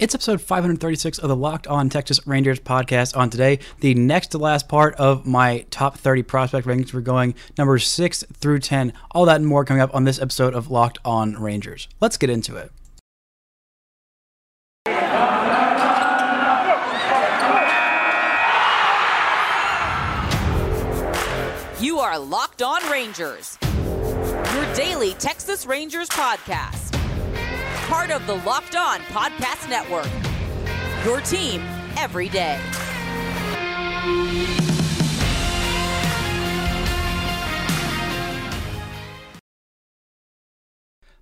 It's episode 536 of the Locked On Texas Rangers podcast. On today, the next to last part of my top 30 prospect rankings. We're going numbers 6 through 10. All that and more coming up on this episode of Locked On Rangers. Let's get into it. You are Locked On Rangers, your daily Texas Rangers podcast part of the Locked On Podcast Network. Your team every day.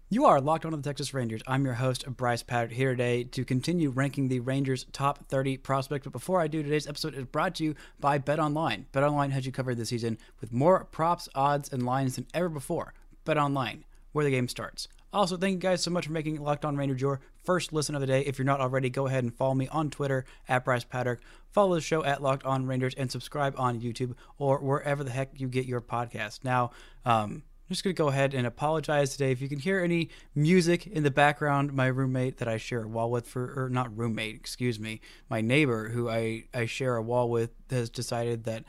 You are locked on to the Texas Rangers. I'm your host, Bryce Patrick, here today to continue ranking the Rangers' top 30 prospects. But before I do, today's episode is brought to you by Bet Online. Bet Online has you covered this season with more props, odds, and lines than ever before. Bet Online, where the game starts. Also, thank you guys so much for making Locked On Rangers your first listen of the day. If you're not already, go ahead and follow me on Twitter at Bryce Patrick. Follow the show at Locked On Rangers and subscribe on YouTube or wherever the heck you get your podcast. Now, um, I'm just going to go ahead and apologize today. If you can hear any music in the background, my roommate that I share a wall with, for or not roommate, excuse me, my neighbor who I, I share a wall with has decided that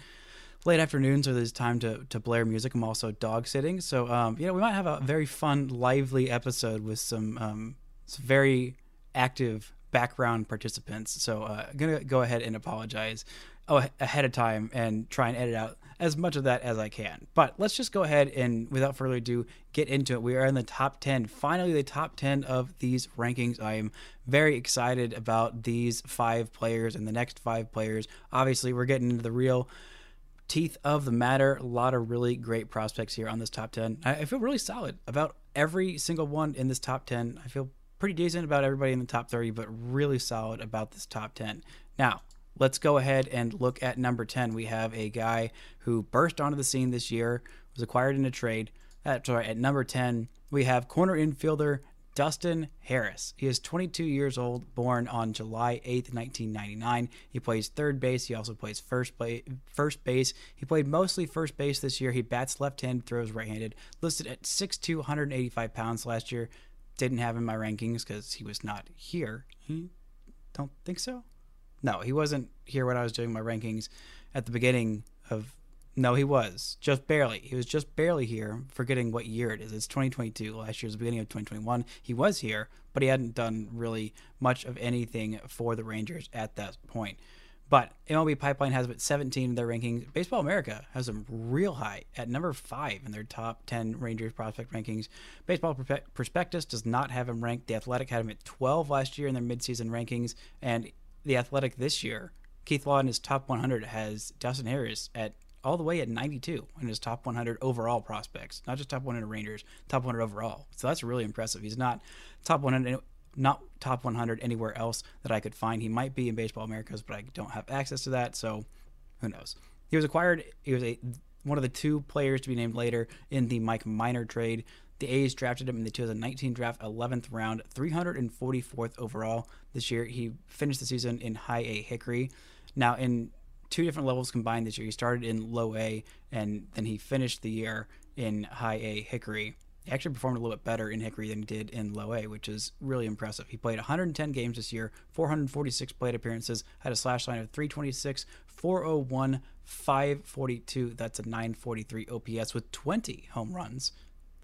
late afternoons are this time to, to blare music. I'm also dog sitting. So, um, you know, we might have a very fun, lively episode with some, um, some very active background participants. So, uh, I'm going to go ahead and apologize ahead of time and try and edit out as much of that as I can. But let's just go ahead and, without further ado, get into it. We are in the top 10, finally, the top 10 of these rankings. I am very excited about these five players and the next five players. Obviously, we're getting into the real teeth of the matter. A lot of really great prospects here on this top 10. I, feel really solid about every single one in this top 10. I feel pretty decent about everybody in the top 30, but really solid about this top 10. Now, let's go ahead and look at number 10. We have a guy who burst onto the scene this year, was acquired in a trade. That's right, at number 10, we have corner infielder Dustin Harris. He is 22 years old, born on July 8th, 1999. He plays third base. He also plays first play, first base. He played mostly first base this year. He bats left-handed, throws right-handed. Listed at 6'2", 185 pounds last year. Didn't have in my rankings because he was not here. Don't think so. No, he wasn't here when I was doing my rankings at the beginning of no, he was just barely. He was just barely here. Forgetting what year it is. It's 2022. Last year's the beginning of 2021. He was here, but he hadn't done really much of anything for the Rangers at that point. But MLB Pipeline has him at 17 in their rankings. Baseball America has him real high at number five in their top 10 Rangers prospect rankings. Baseball Prospectus does not have him ranked. The Athletic had him at 12 last year in their midseason rankings, and the Athletic this year, Keith Law in his top 100 has Dustin Harris at all the way at 92 in his top 100 overall prospects, not just top 100 Rangers, top 100 overall. So that's really impressive. He's not top 100, not top 100 anywhere else that I could find. He might be in Baseball Americas, but I don't have access to that. So who knows? He was acquired. He was a one of the two players to be named later in the Mike Minor trade. The A's drafted him in the 2019 draft, 11th round, 344th overall. This year, he finished the season in High A Hickory. Now, in two different levels combined this year. He started in low A and then he finished the year in high A Hickory. He actually performed a little bit better in Hickory than he did in low A, which is really impressive. He played 110 games this year, 446 plate appearances, had a slash line of 326, 401, 542. That's a 943 OPS with 20 home runs,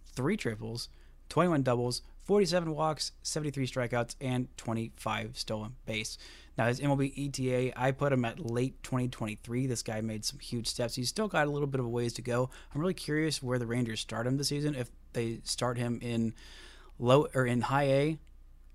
three triples, 21 doubles, 47 walks, 73 strikeouts, and 25 stolen base. Now, his MLB ETA, I put him at late 2023. This guy made some huge steps. He's still got a little bit of a ways to go. I'm really curious where the Rangers start him this season. If they start him in low or in high A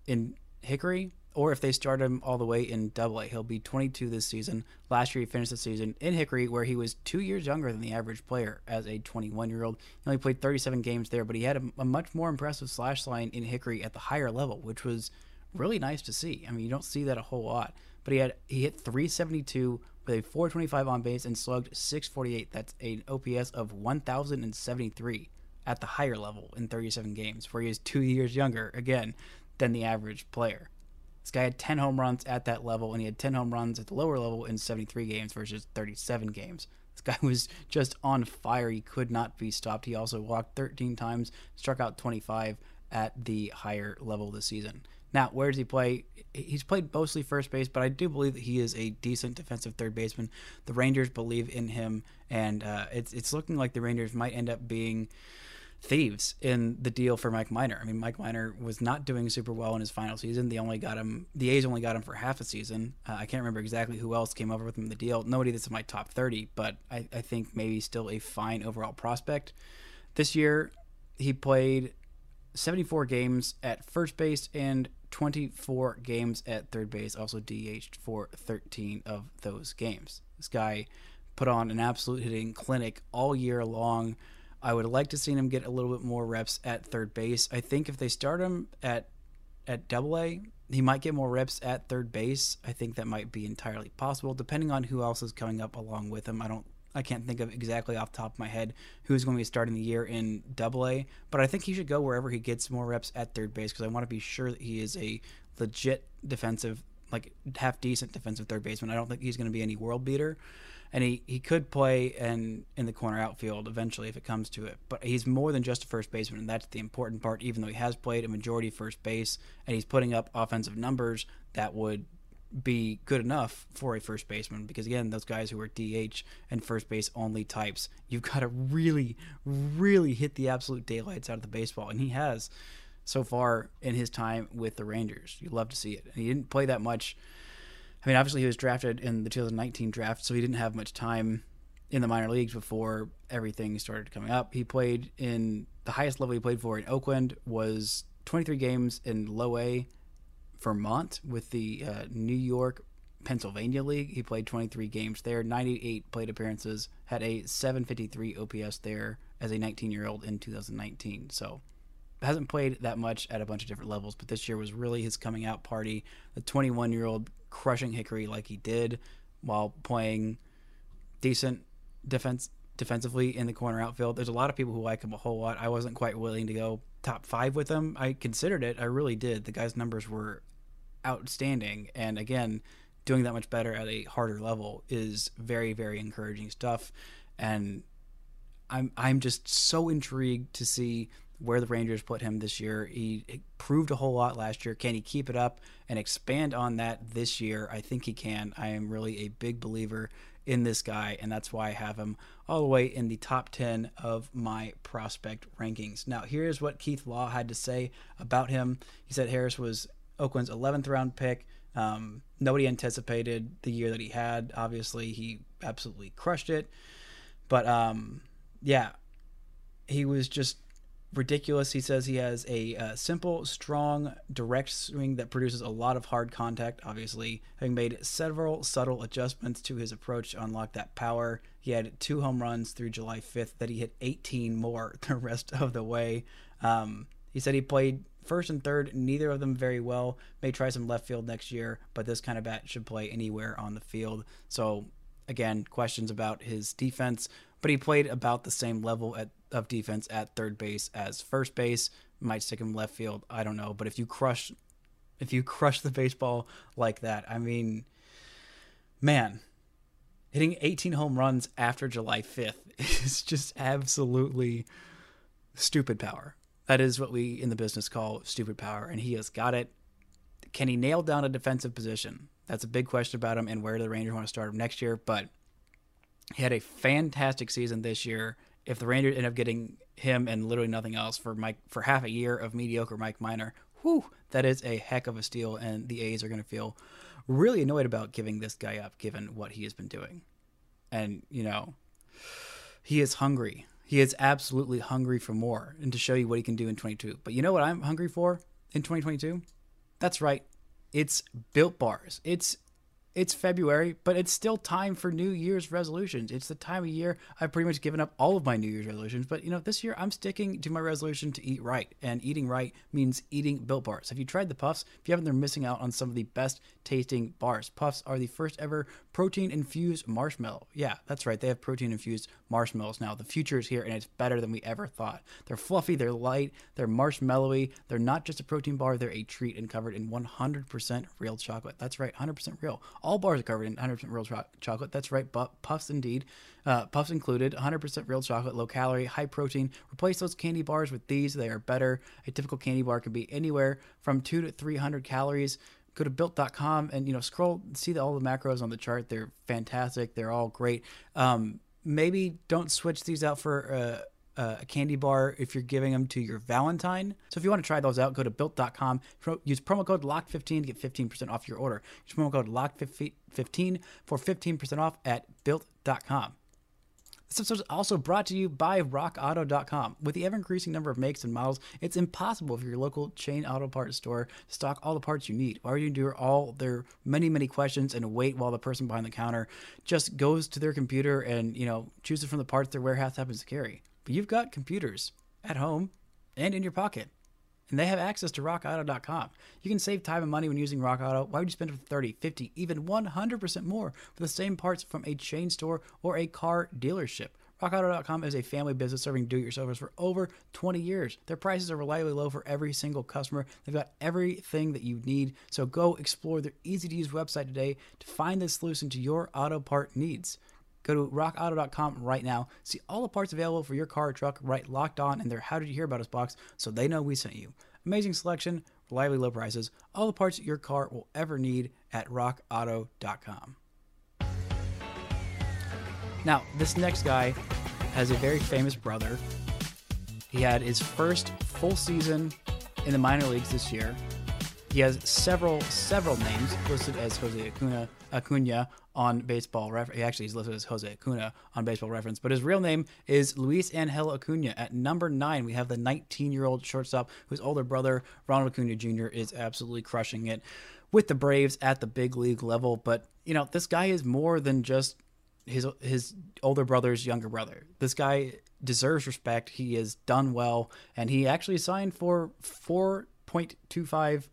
in Hickory, or if they start him all the way in double A. He'll be 22 this season. Last year, he finished the season in Hickory, where he was two years younger than the average player as a 21 year old. He only played 37 games there, but he had a, a, much more impressive slash line in Hickory at the higher level, which was really nice to see. I mean, you don't see that a whole lot. But he had he hit 372 with a 425 on base and slugged 648. That's an OPS of 1,073 at the higher level in 37 games, where he is two years younger again than the average player. This guy had 10 home runs at that level, and he had 10 home runs at the lower level in 73 games versus 37 games. This guy was just on fire. He could not be stopped. He also walked 13 times, struck out 25 at the higher level this season. Now, where does he play? He's played mostly first base, but I do believe that he is a decent defensive third baseman. The Rangers believe in him, and uh, it's it's looking like the Rangers might end up being thieves in the deal for Mike Minor. I mean, Mike Minor was not doing super well in his final season. They only got him. The A's only got him for half a season. Uh, I can't remember exactly who else came over with him in the deal. Nobody that's in my top thirty, but I, I think maybe still a fine overall prospect. This year, he played 74 games at first base and 24 games at third base, also DH'd for 13 of those games. This guy put on an absolute hitting clinic all year long. I would like to see him get a little bit more reps at third base. I think if they start him at at double A, he might get more reps at third base. I think that might be entirely possible, depending on who else is coming up along with him. I don't I can't think of exactly off the top of my head who's going to be starting the year in Double A, but I think he should go wherever he gets more reps at third base because I want to be sure that he is a legit defensive, like half decent defensive third baseman. I don't think he's going to be any world beater, and he, he could play in in the corner outfield eventually if it comes to it. But he's more than just a first baseman, and that's the important part. Even though he has played a majority first base and he's putting up offensive numbers that would be good enough for a first baseman because again those guys who are DH and first base only types you've got to really really hit the absolute daylights out of the baseball. And he has so far in his time with the Rangers. You love to see it. And he didn't play that much. I mean obviously he was drafted in the 2019 draft so he didn't have much time in the minor leagues before everything started coming up. He played in the highest level he played for in Oakland was 23 games in low A Vermont with the uh, New York Pennsylvania League. He played 23 games there, 98 plate appearances, had a 753 OPS there as a 19 year old in 2019. So hasn't played that much at a bunch of different levels, but this year was really his coming out party. The 21 year old crushing Hickory like he did while playing decent defense defensively in the corner outfield. There's a lot of people who like him a whole lot. I wasn't quite willing to go top five with him. I considered it. I really did. The guy's numbers were outstanding. And again, doing that much better at a harder level is very, very encouraging stuff. And I'm I'm just so intrigued to see where the Rangers put him this year. He, proved a whole lot last year. Can he keep it up and expand on that this year? I think he can. I am really a big believer in this guy, and that's why I have him all the way in the top 10 of my prospect rankings. Now, here's what Keith Law had to say about him. He said Harris was Oakland's 11th round pick. Um, nobody anticipated the year that he had. Obviously, he absolutely crushed it. But um, yeah, he was just ridiculous. He says he has a uh, simple, strong, direct swing that produces a lot of hard contact. Obviously, having made several subtle adjustments to his approach to unlock that power, he had two home runs through July 5th that he hit 18 more the rest of the way. Um, he said he played first and third, neither of them very well. May try some left field next year, but this kind of bat should play anywhere on the field. So, again, questions about his defense, but he played about the same level at, of defense at third base as first base. Might stick him left field. I don't know, but if you crush, if you crush the baseball like that, I mean, man, hitting 18 home runs after July 5th is just absolutely stupid power. That is what we in the business call stupid power, and he has got it. Can he nail down a defensive position? That's a big question about him and where the Rangers want to start him next year. But he had a fantastic season this year. If the Rangers end up getting him and literally nothing else for Mike for half a year of mediocre Mike Minor, whew, that is a heck of a steal, and the A's are going to feel really annoyed about giving this guy up, given what he has been doing. And you know, he is hungry. He is absolutely hungry for more and to show you what he can do in 22. But you know what I'm hungry for in 2022? That's right. It's built bars. It's it's February, but it's still time for New Year's resolutions. It's the time of year I've pretty much given up all of my New Year's resolutions. But you know, this year I'm sticking to my resolution to eat right, and eating right means eating Built Bars. Have you tried the Puffs? If you haven't, they're missing out on some of the best tasting bars. Puffs are the first ever protein infused marshmallow. Yeah, that's right. They have protein infused marshmallows now. The future is here, and it's better than we ever thought. They're fluffy, they're light, they're marshmallowy. They're not just a protein bar; they're a treat and covered in 100% real chocolate. That's right, 100% real All bars are covered in 100% real cho- chocolate. That's right, but puffs indeed. Uh, puffs included, 100% real chocolate, low calorie, high protein. Replace those candy bars with these. They are better. A typical candy bar can be anywhere from two to 300 calories go to built.com and you know scroll see the, all the macros on the chart they're fantastic they're all great um, maybe don't switch these out for uh, uh, a candy bar if you're giving them to your Valentine. So if you want to try those out, go to built.com. Pro, use promo code LOCK15 to get 15% off your order. Use promo code LOCK15 for 15% off at built.com. This episode is also brought to you by RockAuto.com. With the ever increasing number of makes and models, it's impossible for your local chain auto parts store to stock all the parts you need. Why would you endure all their many, many questions and wait while the person behind the counter just goes to their computer and, you know, chooses from the parts their warehouse happens to carry? But you've got computers at home and in your pocket. And they have access to rockauto.com. You can save time and money when using Rock Auto. Why would you spend 30, 50, even 100% more for the same parts from a chain store or a car dealership? RockAuto.com is a family business serving do-it-yourselfers for over 20 years. Their prices are reliably low for every single customer. They've got everything that you need. So go explore their easy-to-use website today to find the solution to your auto part needs. Go to rockauto.com right now. See all the parts available for your car or truck right locked on in their How Did You Hear About Us box so they know we sent you. Amazing selection, reliably low prices, all the parts your car will ever need at rockauto.com. Now, this next guy has a very famous brother. He had his first full season in the minor leagues this year. He has several several names listed as Jose Acuna, Acuna on Baseball Reference. He actually is listed as Jose Acuna on Baseball Reference, but his real name is Luis Angel Acuna. At number nine, we have the 19-year-old shortstop whose older brother Ronald Acuna Jr. is absolutely crushing it with the Braves at the big league level. But you know, this guy is more than just his his older brother's younger brother. This guy deserves respect. He has done well, and he actually signed for 4.25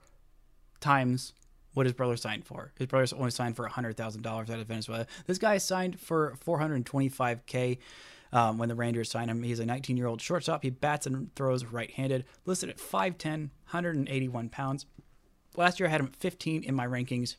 times what his brother signed for. His brother only signed for $100,000 out of Venezuela. This guy signed for 425K um, when the Rangers signed him. He's a 19 year old shortstop. He bats and throws right handed, listed at 5'10, 181 pounds. Last year I had him at 15 in my rankings.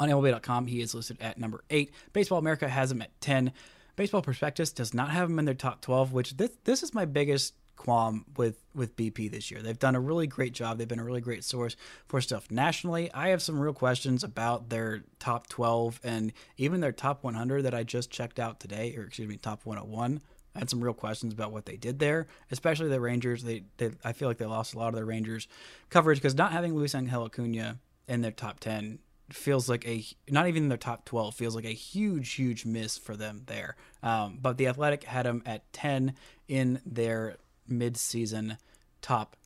On MLB.com, he is listed at number 8. Baseball America has him at 10. Baseball Prospectus does not have him in their top 12, which this, this is my biggest qualm with with BP this year. They've done a really great job. They've been a really great source for stuff nationally. I have some real questions about their top 12 and even their top 100 that I just checked out today, or excuse me, top 101. I had some real questions about what they did there, especially the Rangers. They, they I feel like they lost a lot of their Rangers coverage because not having Luis Angel Acuna in their top 10 feels like a not even in their top 12 feels like a huge huge miss for them there um, but the athletic had them at 10 in their mid-season top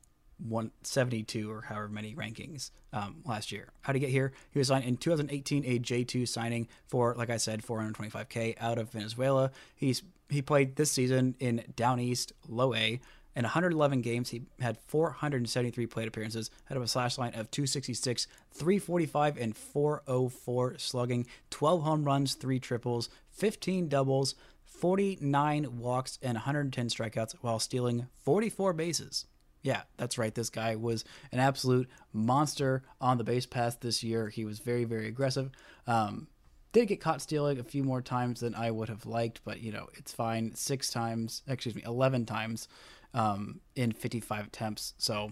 172 or however many rankings um, last year. How to get here? He was signed in 2018, a J2 signing for, like I said, 425k out of Venezuela. He's he played this season in Down East Low A. In 111 games, he had 473 plate appearances, had a slash line of 266, 345, and 404 slugging, 12 home runs, 3 triples, 15 doubles, 49 walks, and 110 strikeouts while stealing 44 bases. Yeah, that's right. This guy was an absolute monster on the base path this year. He was very, very aggressive. Um, did get caught stealing a few more times than I would have liked, but you know it's fine. Six times, excuse me, eleven times um, in 55 attempts. So,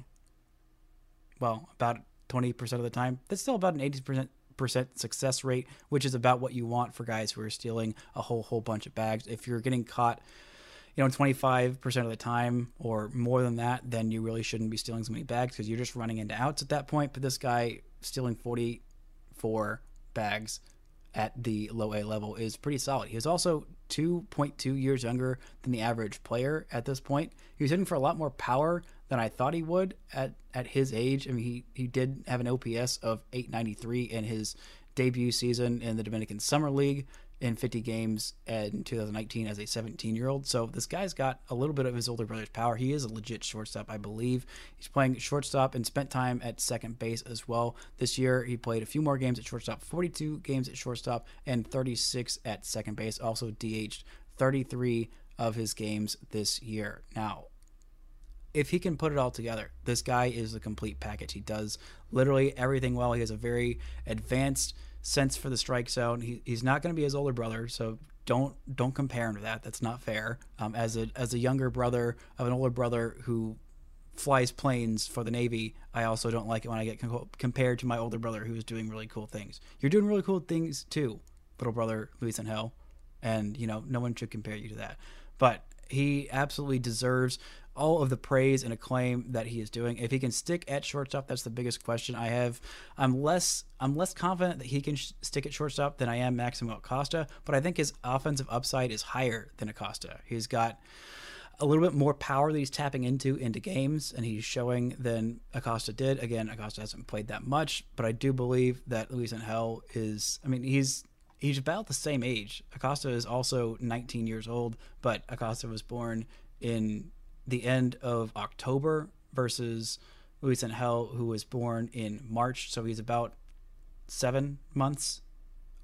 well, about 20% of the time. That's still about an 80% percent success rate, which is about what you want for guys who are stealing a whole whole bunch of bags. If you're getting caught, you know, 25% of the time or more than that, then you really shouldn't be stealing so many bags because you're just running into outs at that point. But this guy stealing 44 bags at the low A level is pretty solid. He was also 2.2 years younger than the average player at this point. He was hitting for a lot more power than I thought he would at, at his age. I mean, he, he did have an OPS of 893 in his debut season in the Dominican Summer League in 50 games in 2019 as a 17 year old. So this guy's got a little bit of his older brother's power. He is a legit shortstop, I believe. He's playing shortstop and spent time at second base as well. This year, he played a few more games at shortstop, 42 games at shortstop, and 36 at second base. Also DH'd 33 of his games this year. Now, if he can put it all together, this guy is a complete package. He does literally everything well. He has a very advanced sense for the strike zone. He, he's not going to be his older brother, so don't don't compare him to that. That's not fair. Um, as a as a younger brother of an older brother who flies planes for the Navy, I also don't like it when I get com- compared to my older brother who is doing really cool things. You're doing really cool things too, little brother Luisangel, and you know no one should compare you to that. But he absolutely deserves all of the praise and acclaim that he is doing. If he can stick at shortstop, that's the biggest question I have. I'm less I'm less confident that he can sh- stick at shortstop than I am Maximo Acosta, but I think his offensive upside is higher than Acosta. He's got a little bit more power that he's tapping into into games, and he's showing than Acosta did. Again, Acosta hasn't played that much, but I do believe that Luisangel is. I mean, he's he's about the same age. Acosta is also 19 years old, but Acosta was born in the end of October versus Luisangel, who was born in March. So he's about seven months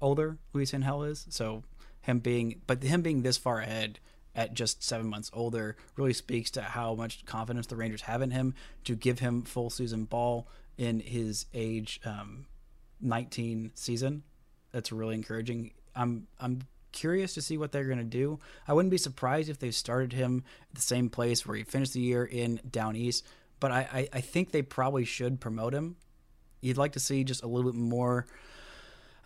older. Luisangel is so him being, but him being this far ahead at just seven months older really speaks to how much confidence the Rangers have in him to give him full season ball in his age um, 19 season. That's really encouraging. I'm I'm curious to see what they're going to do. I wouldn't be surprised if they started him at the same place where he finished the year in Down East, but I, I, I think they probably should promote him. You'd like to see just a little bit more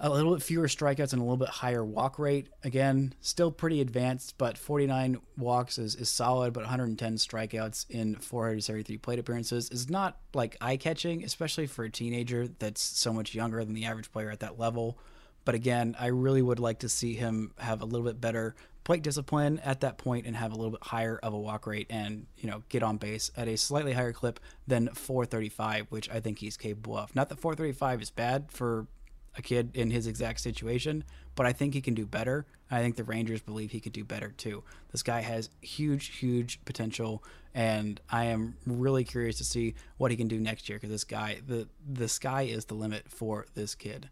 a little bit fewer strikeouts and a little bit higher walk rate. Again, still pretty advanced, but 49 walks is, is solid, but 110 strikeouts in 473 plate appearances is not like eye catching, especially for a teenager that's so much younger than the average player at that level. But again, I really would like to see him have a little bit better plate discipline at that point and have a little bit higher of a walk rate and, you know, get on base at a slightly higher clip than 435, which I think he's capable of. Not that 435 is bad for a kid in his exact situation, but I think he can do better. I think the Rangers believe he could do better too. This guy has huge, huge potential, and I am really curious to see what he can do next year because this guy, the the sky is the limit for this kid.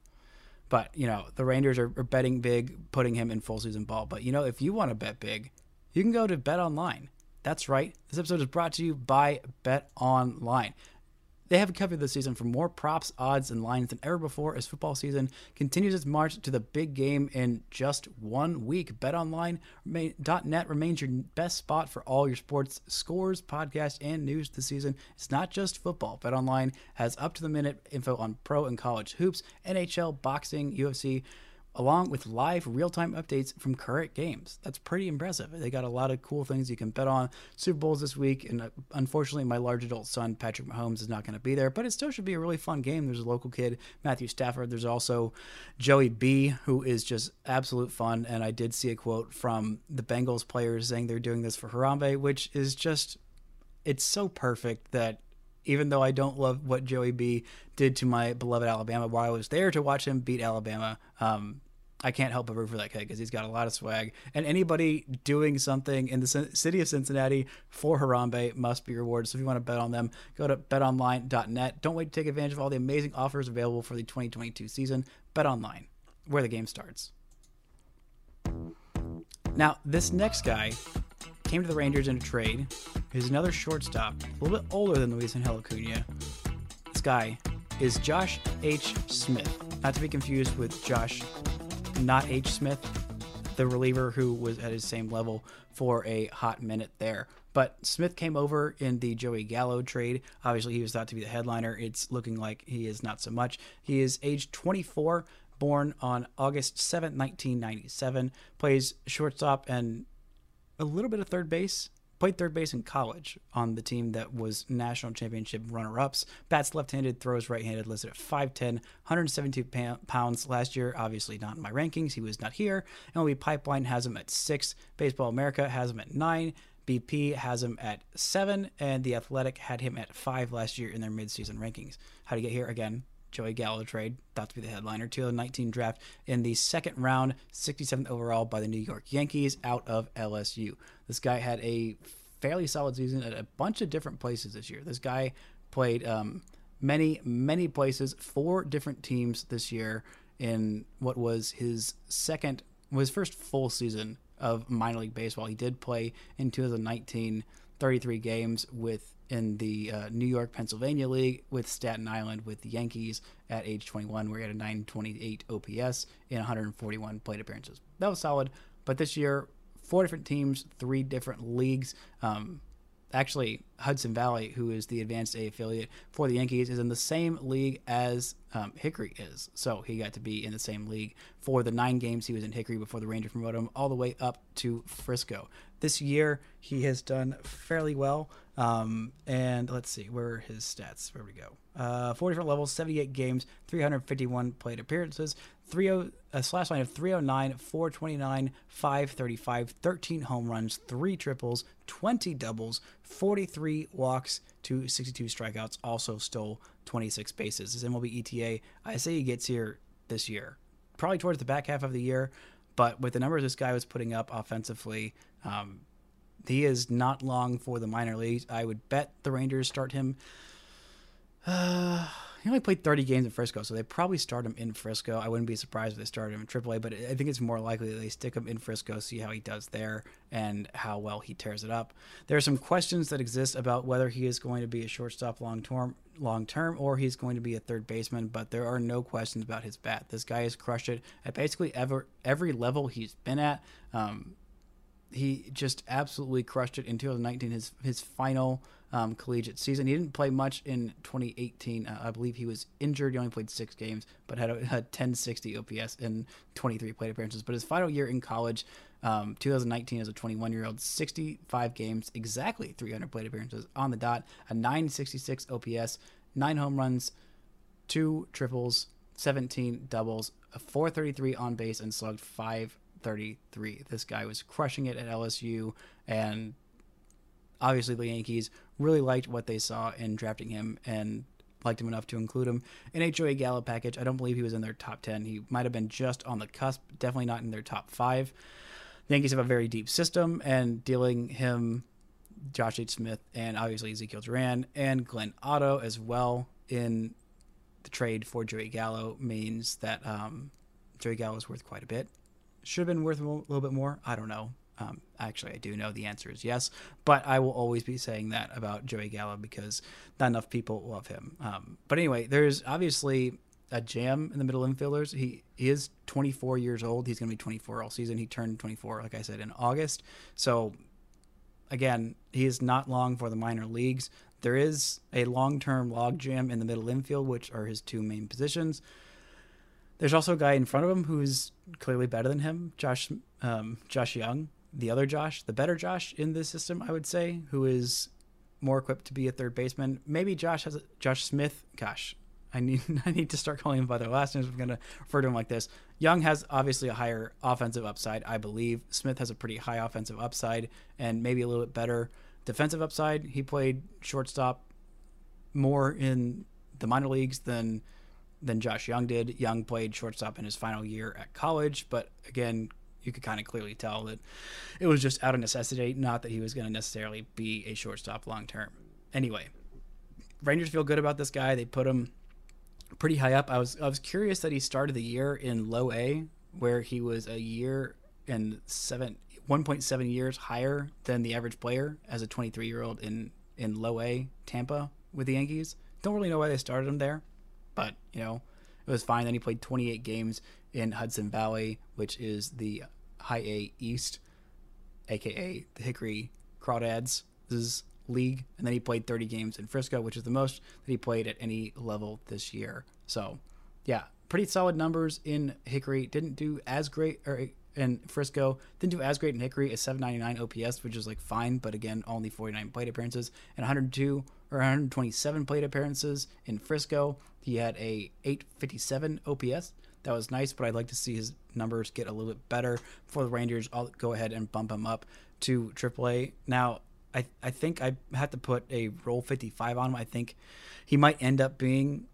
But you know, the Rangers are, are betting big, putting him in full season ball. But you know, if you want to bet big, you can go to Bet Online. That's right. This episode is brought to you by Bet Online. They have covered this season for more props, odds, and lines than ever before as football season continues its march to the big game in just one week. BetOnline.net remains your best spot for all your sports scores, podcasts, and news this season. It's not just football. BetOnline has up to the minute info on pro and college hoops, NHL, boxing, UFC along with live real time updates from current games. That's pretty impressive. They got a lot of cool things you can bet on. Super Bowls this week, and uh, unfortunately, my large adult son, Patrick Mahomes, is not going to be there, but it still should be a really fun game. There's a local kid, Matthew Stafford. There's also Joey B, who is just absolute fun. And I did see a quote from the Bengals players saying they're doing this for Harambe, which is just, it's so perfect that even though I don't love what Joey B did to my beloved Alabama, while I was there to watch him beat Alabama, um, I can't help but root for that kid because he's got a lot of swag. And anybody doing something in the city of Cincinnati for Harambe must be rewarded. So if you want to bet on them, go to betonline.net. Don't wait to take advantage of all the amazing offers available for the 2022 season. Bet online, where the game starts. Now, this next guy came to the Rangers in a trade. He's another shortstop, a little bit older than Luisangel Acuna. This guy is Josh H. Smith, not to be confused with Josh, not H. Smith, the reliever who was at his same level for a hot minute there. But Smith came over in the Joey Gallo trade. Obviously, he was thought to be the headliner. It's looking like he is not so much. He is age 24, born on August 7, 1997, plays shortstop and a little bit of third base. Played third base in college on the team that was national championship runner ups. Bats left handed, throws right handed, listed at 5'10, 172 pounds last year. Obviously, not in my rankings. He was not here. MLB Pipeline has him at 6. Baseball America has him at 9. BP has him at 7. And The Athletic had him at 5 last year in their midseason rankings. How to get here? Again, Joey Gallo trade, thought to be the headliner. 2019 draft in the second round, 67th overall by the New York Yankees out of LSU. This guy had a fairly solid season at a bunch of different places this year. This guy played um, many, many places, four different teams this year in what was his second, was first full season of minor league baseball. He did play in 2019 33 games with in the uh, New York Pennsylvania League with Staten Island with the Yankees at age 21, where he had a 928 OPS in 141 plate appearances. That was solid. But this year, four different teams, three different leagues. Um, actually Hudson Valley, who is the Advanced A affiliate for the Yankees, is in the same league as um, Hickory is. So he got to be in the same league for the nine games he was in Hickory before the Rangers promoted him all the way up to Frisco. This year he has done fairly well. Um, and let's see, where are his stats? Where we go? Uh, four different levels, 78 games, 351 plate appearances, 30 a slash line of 309, 429, 535, 13 home runs, three triples, 20 doubles, 43 walks to 62 strikeouts. Also stole 26 bases. His MLB ETA, I say he gets here this year, probably towards the back half of the year. But with the numbers this guy was putting up offensively, um, he is not long for the minor leagues. I would bet the Rangers start him. Uh, he only played 30 games in Frisco, so they probably start him in Frisco. I wouldn't be surprised if they started him in AAA, but I think it's more likely that they stick him in Frisco, see how he does there, and how well he tears it up. There are some questions that exist about whether he is going to be a shortstop long term, long term, or he's going to be a third baseman. But there are no questions about his bat. This guy has crushed it at basically ever every level he's been at. Um, he just absolutely crushed it in 2019. His his final um, collegiate season. He didn't play much in 2018. Uh, I believe he was injured. He only played six games, but had a, had 1060 OPS in 23 plate appearances. But his final year in college, um, 2019, as a 21 year old, 65 games, exactly 300 plate appearances on the dot, a 966 OPS, nine home runs, two triples, 17 doubles, a 433 on base, and slugged 533. This guy was crushing it at LSU, and obviously the Yankees really liked what they saw in drafting him and liked him enough to include him in HOA Gallo package. I don't believe he was in their top 10. He might have been just on the cusp, definitely not in their top five. The Yankees have a very deep system, and dealing him, Josh H. Smith, and obviously Ezekiel Duran and Glenn Otto as well in the trade for Joey Gallo means that um, Joey Gallo is worth quite a bit. Should have been worth a little bit more. I don't know. Um, actually, I do know the answer is yes, but I will always be saying that about Joey Gallo because not enough people love him. Um, but anyway, there's obviously a jam in the middle infielders. He, he is 24 years old. He's going to be 24 all season. He turned 24, like I said, in August. So, again, he is not long for the minor leagues. There is a long term log jam in the middle infield, which are his two main positions. There's also a guy in front of him who's clearly better than him, Josh um, Josh Jung the other Josh, the better Josh in this system, I would say, who is more equipped to be a third baseman. Maybe Josh has a, Josh Smith. Gosh, I need I need to start calling him by their last names. I'm going to refer to him like this. Jung has obviously a higher offensive upside, I believe. Smith has a pretty high offensive upside and maybe a little bit better defensive upside. He played shortstop more in the minor leagues than than Josh Jung did. Jung played shortstop in his final year at college, but again, you could kind of clearly tell that it was just out of necessity, not that he was going to necessarily be a shortstop long term. Anyway, Rangers feel good about this guy. They put him pretty high up. I was I was curious that he started the year in low A, where he was a year and seven 1.7 years higher than the average player as a 23 year old in in low A Tampa with the Yankees. Don't really know why they started him there, but you know it was fine. Then he played 28 games in Hudson Valley, which is the High A East, aka the Hickory Crawdads league, and then he played 30 games in Frisco, which is the most that he played at any level this year. So, yeah, pretty solid numbers in Hickory. Didn't do as great or in Frisco. Didn't do as great in Hickory as 799 OPS, which is like fine, but again, only 49 plate appearances and 102 or 127 plate appearances in Frisco. He had a 857 OPS. That was nice, but I'd like to see his numbers get a little bit better for the Rangers. I'll go ahead and bump him up to AAA. Now, I, I think I have to put a role 55 on him. I think he might end up being,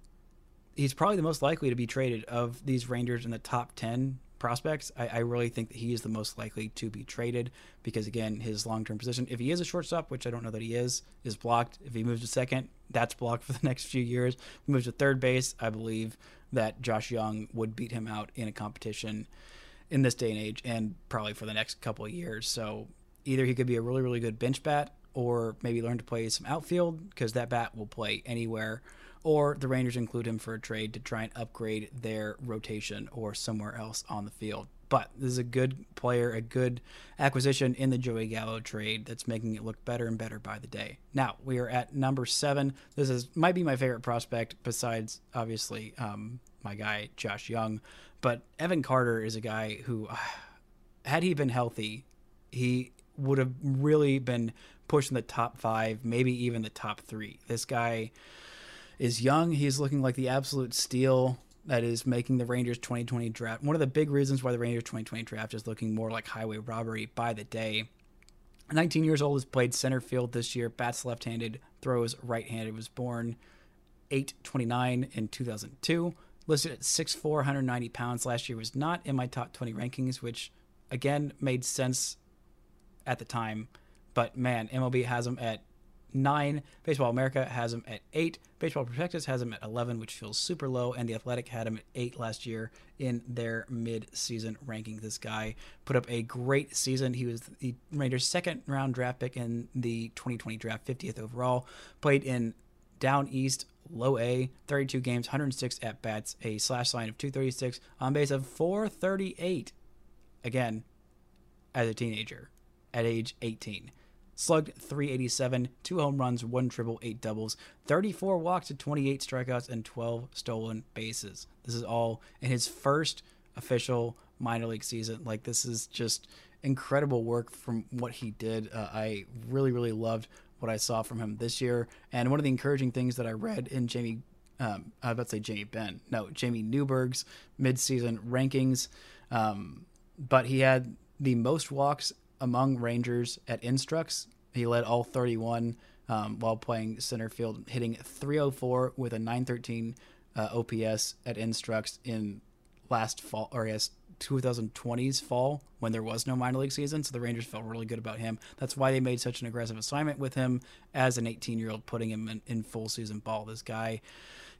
he's probably the most likely to be traded of these Rangers in the top 10 prospects, I, I, really think that he is the most likely to be traded because again, his long-term position, if he is a shortstop, which I don't know that he is, is blocked. If he moves to second, that's blocked for the next few years. Moves to third base, I believe that Josh Jung would beat him out in a competition in this day and age, and probably for the next couple of years. So either he could be a really, really good bench bat, or maybe learn to play some outfield because that bat will play anywhere. Or the Rangers include him for a trade to try and upgrade their rotation or somewhere else on the field. But this is a good player, a good acquisition in the Joey Gallo trade that's making it look better and better by the day. Now we are at number seven. This is might be my favorite prospect besides obviously um, my guy Josh Jung, but Evan Carter is a guy who, uh, had he been healthy, he would have really been pushing the top five, maybe even the top three. This guy is young. He's looking like the absolute steal that is making the Rangers 2020 draft. One of the big reasons why the Rangers 2020 draft is looking more like highway robbery by the day. 19 years old, has played center field this year, bats left handed, throws right handed, was born 829 in 2002. Listed at 6'4, 190 pounds last year, was not in my top 20 rankings, which again made sense at the time. But man, MLB has him at nine. Baseball America has him at eight. Baseball Prospectus has him at 11, which feels super low. And The Athletic had him at eight last year in their mid-season ranking. This guy put up a great season. He was the Rangers' second round draft pick in the 2020 draft, 50th overall. Played in down east, low A, 32 games, 106 at bats, a slash line of 236, on base of 438. Again, as a teenager at age 18 slugged 387, two home runs, one triple, eight doubles, 34 walks to 28 strikeouts, and 12 stolen bases. This is all in his first official minor league season. Like, this is just incredible work from what he did. Uh, I really, really loved what I saw from him this year. And one of the encouraging things that I read in Jamie, um, I was about to say Jamie Benn, no, Jamey Newberg's midseason rankings, um, but he had the most walks among Rangers at Instructs. He led all 31 um, while playing center field, hitting 304 with a 913 uh, OPS at Instructs in last fall, or yes, 2020's fall when there was no minor league season. So the Rangers felt really good about him. That's why they made such an aggressive assignment with him as an 18 year old, putting him in, in full season ball. This guy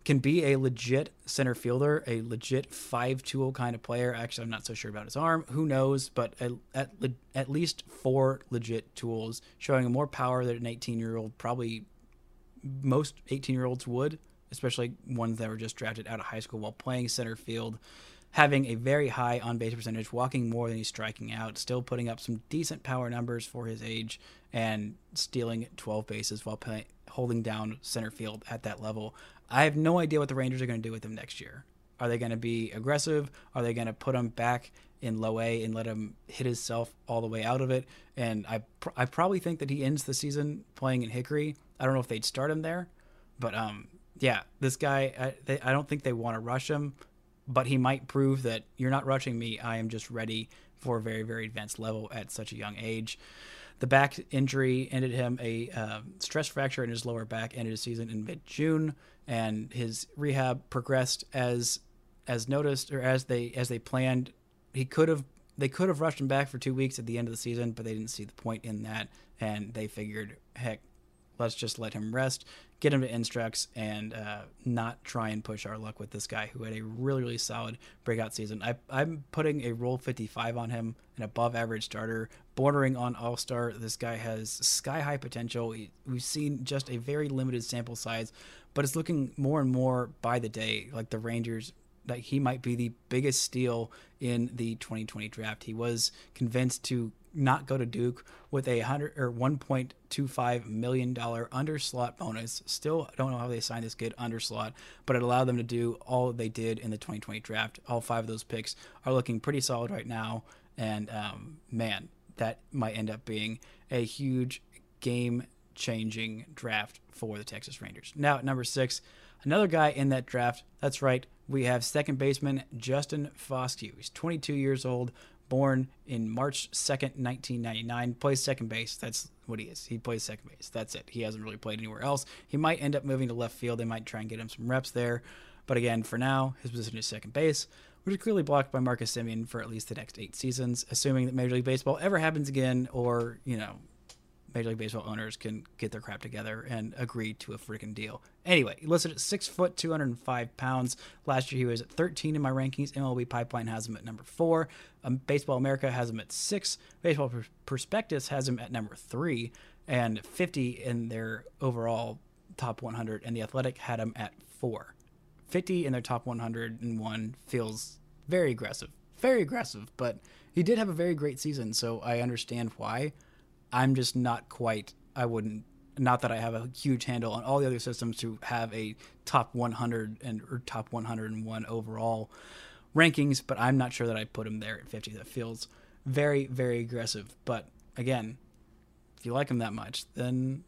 can be a legit center fielder, a legit five tool kind of player. Actually, I'm not so sure about his arm. Who knows? But at, at, least four legit tools, showing more power than an 18 year old probably most 18 year olds would, especially ones that were just drafted out of high school while playing center field. Having a very high on base percentage, walking more than he's striking out, still putting up some decent power numbers for his age, and stealing 12 bases while play, holding down center field at that level. I have no idea what the Rangers are going to do with him next year. Are they going to be aggressive? Are they going to put him back in low A and let him hit himself all the way out of it? And I, pr- I probably think that he ends the season playing in Hickory. I don't know if they'd start him there, but um, yeah, this guy, I, they, I don't think they want to rush him, but he might prove that you're not rushing me. I am just ready for a very, very advanced level at such a young age. The back injury ended him a uh, stress fracture in his lower back, ended his season in mid June and his rehab progressed as as noticed or as they as they planned. He could have they could have rushed him back for two weeks at the end of the season, but they didn't see the point in that, and they figured, heck, let's just let him rest, get him to Instructs, and uh, not try and push our luck with this guy who had a really really solid breakout season. I, I'm putting a role 55 on him, an above average starter, bordering on all star. This guy has sky high potential. We've seen just a very limited sample size, but it's looking more and more by the day like the Rangers that he might be the biggest steal in the 2020 draft. He was convinced to not go to Duke with a hundred or 1.25 million dollar underslot bonus. Still don't know how they signed this kid underslot, but it allowed them to do all they did in the 2020 draft. All five of those picks are looking pretty solid right now, and um, man, that might end up being a huge game changing draft for the Texas Rangers. Now, at number six, another guy in that draft. That's right. We have second baseman Justin Foscue. He's 22 years old, born in March 2nd, 1999. Plays second base. That's what he is. He plays second base. That's it. He hasn't really played anywhere else. He might end up moving to left field. They might try and get him some reps there. But again, for now, his position is second base, which is clearly blocked by Marcus Semien for at least the next eight seasons, assuming that Major League Baseball ever happens again or, you know, Major League Baseball owners can get their crap together and agree to a freaking deal. Anyway, he listed at six foot, 205 pounds. Last year he was at 13 in my rankings. MLB Pipeline has him at number four. Um, Baseball America has him at six. Baseball Prospectus has him at number three. and 50 in their overall top 100, and the Athletic had him at four. 50 in their top 101 feels very aggressive, very aggressive, but he did have a very great season, so I understand why. I'm just not quite, I wouldn't, not that I have a huge handle on all the other systems to have a top 100 and or top 101 overall rankings, but I'm not sure that I put him there at 50. That feels very, very aggressive. But again, if you like him that much, then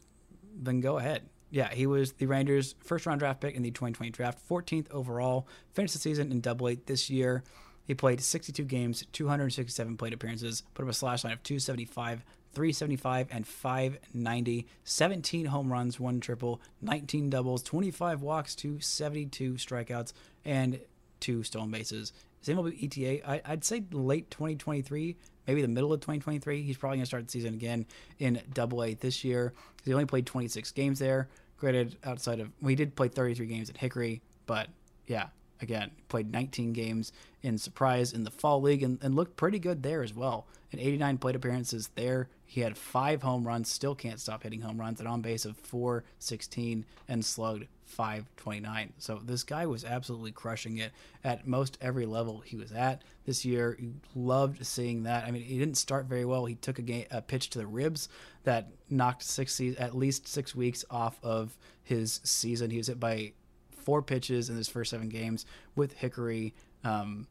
then go ahead. Yeah, he was the Rangers' first round draft pick in the 2020 draft, 14th overall. Finished the season in Double A this year. He played 62 games, 267 plate appearances, put up a slash line of 275, 375, and 590. 17 home runs, one triple, 19 doubles, 25 walks, to 72 strikeouts, and two stolen bases. Same with ETA. I, I'd say late 2023, maybe the middle of 2023. He's probably going to start the season again in Double A this year. He only played 26 games there. Granted, outside of well, did play 33 games at Hickory, but yeah, again, played 19 games in Surprise in the Fall League and, and looked pretty good there as well. In 89 plate appearances there, he had five home runs, still can't stop hitting home runs, and on base of 416 and slugged 529. So this guy was absolutely crushing it at most every level he was at this year. Loved seeing that. I mean, he didn't start very well. He took a, game, a pitch to the ribs that knocked six at least six weeks off of his season. He was hit by four pitches in his first seven games with Hickory. Um,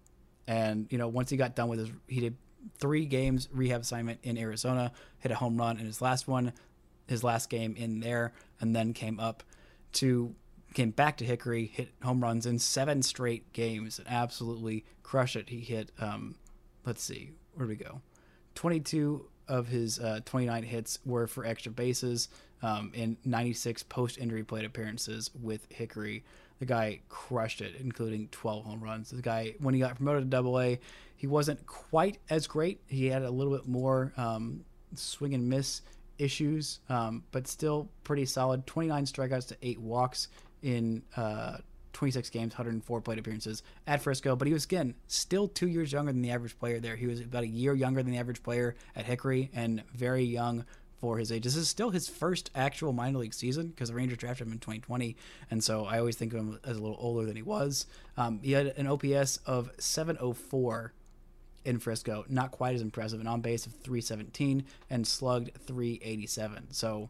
and you know, once he got done with his, he did three games rehab assignment in Arizona, hit a home run in his last one, his last game in there, and then came up to came back to Hickory, hit home runs in seven straight games, and absolutely crushed it. He hit, um, let's see, where do we go? 22 of his uh, 29 hits were for extra bases um, in 96 post injury plate appearances with Hickory the guy crushed it, including 12 home runs. The guy, when he got promoted to Double A, he wasn't quite as great. He had a little bit more um, swing and miss issues, um, but still pretty solid. 29 strikeouts to eight walks in uh, 26 games, 104 plate appearances at Frisco. But he was again still two years younger than the average player there. He was about a year younger than the average player at Hickory, and very young for his age. This is still his first actual minor league season because the Rangers drafted him in 2020, and so I always think of him as a little older than he was. Um, he had an OPS of 704 in Frisco, not quite as impressive, an on base of 317 and slugged 387. So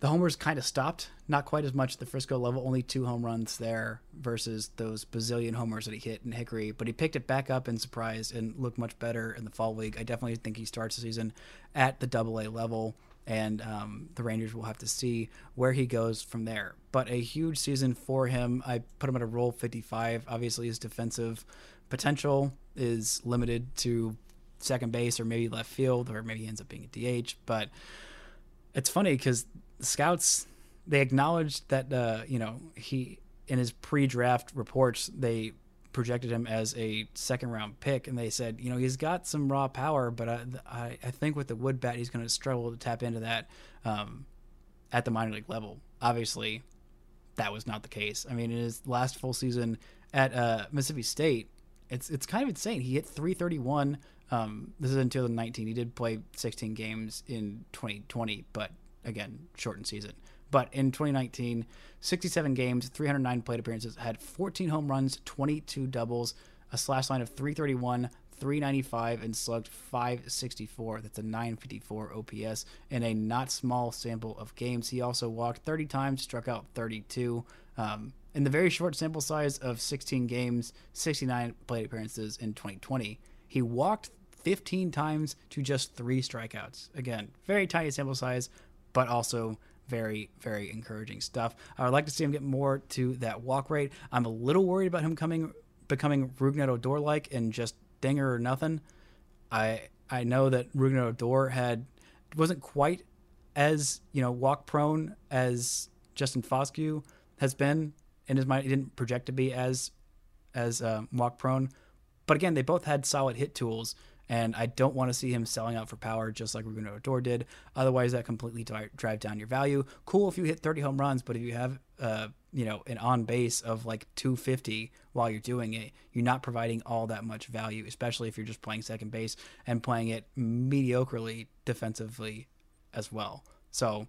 the homers kind of stopped, not quite as much at the Frisco level, only two home runs there versus those bazillion homers that he hit in Hickory. But he picked it back up in surprise and looked much better in the fall league. I definitely think he starts the season at the double A level, and um, the Rangers will have to see where he goes from there. But a huge season for him. I put him at a role 55. Obviously, his defensive potential is limited to second base or maybe left field, or maybe he ends up being a DH. But it's funny because scouts they acknowledged that uh, you know he in his pre-draft reports they projected him as a second round pick and they said you know he's got some raw power but I, I, I think with the wood bat he's going to struggle to tap into that um, at the minor league level. Obviously that was not the case. I mean in his last full season at uh, Mississippi State it's it's kind of insane. He hit 331 um, this is in 2019 he did play 16 games in 2020 but again, shortened season. But in 2019, 67 games, 309 plate appearances, had 14 home runs, 22 doubles, a slash line of 331, 395, and slugged 564. That's a 954 OPS in a not small sample of games. He also walked 30 times, struck out 32. Um, in the very short sample size of 16 games, 69 plate appearances in 2020, he walked 15 times to just three strikeouts. Again, very tiny sample size, but also very, very encouraging stuff. I would like to see him get more to that walk rate. I'm a little worried about him coming becoming Rougned Odor like and just dinger or nothing. I I know that Rougned Odor had wasn't quite as you know walk prone as Justin Foscue has been in his mind. He didn't project to be as as uh, walk prone, but again, they both had solid hit tools and I don't want to see him selling out for power just like Rougned Odor did. Otherwise, that completely drive down your value. Cool if you hit 30 home runs, but if you have uh, you know an on base of like 250 while you're doing it, you're not providing all that much value, especially if you're just playing second base and playing it mediocrely defensively as well. So,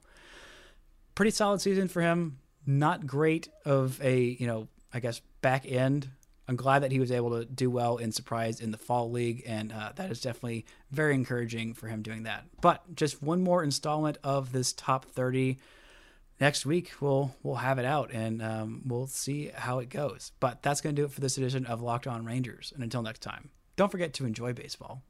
pretty solid season for him. Not great of a, you know, I guess back end. I'm glad that he was able to do well in surprise in the fall league, and uh, that is definitely very encouraging for him doing that. But just one more installment of this top 30 next week we'll we'll have it out and um, we'll see how it goes. But that's going to do it for this edition of Locked On Rangers. And until next time, don't forget to enjoy baseball.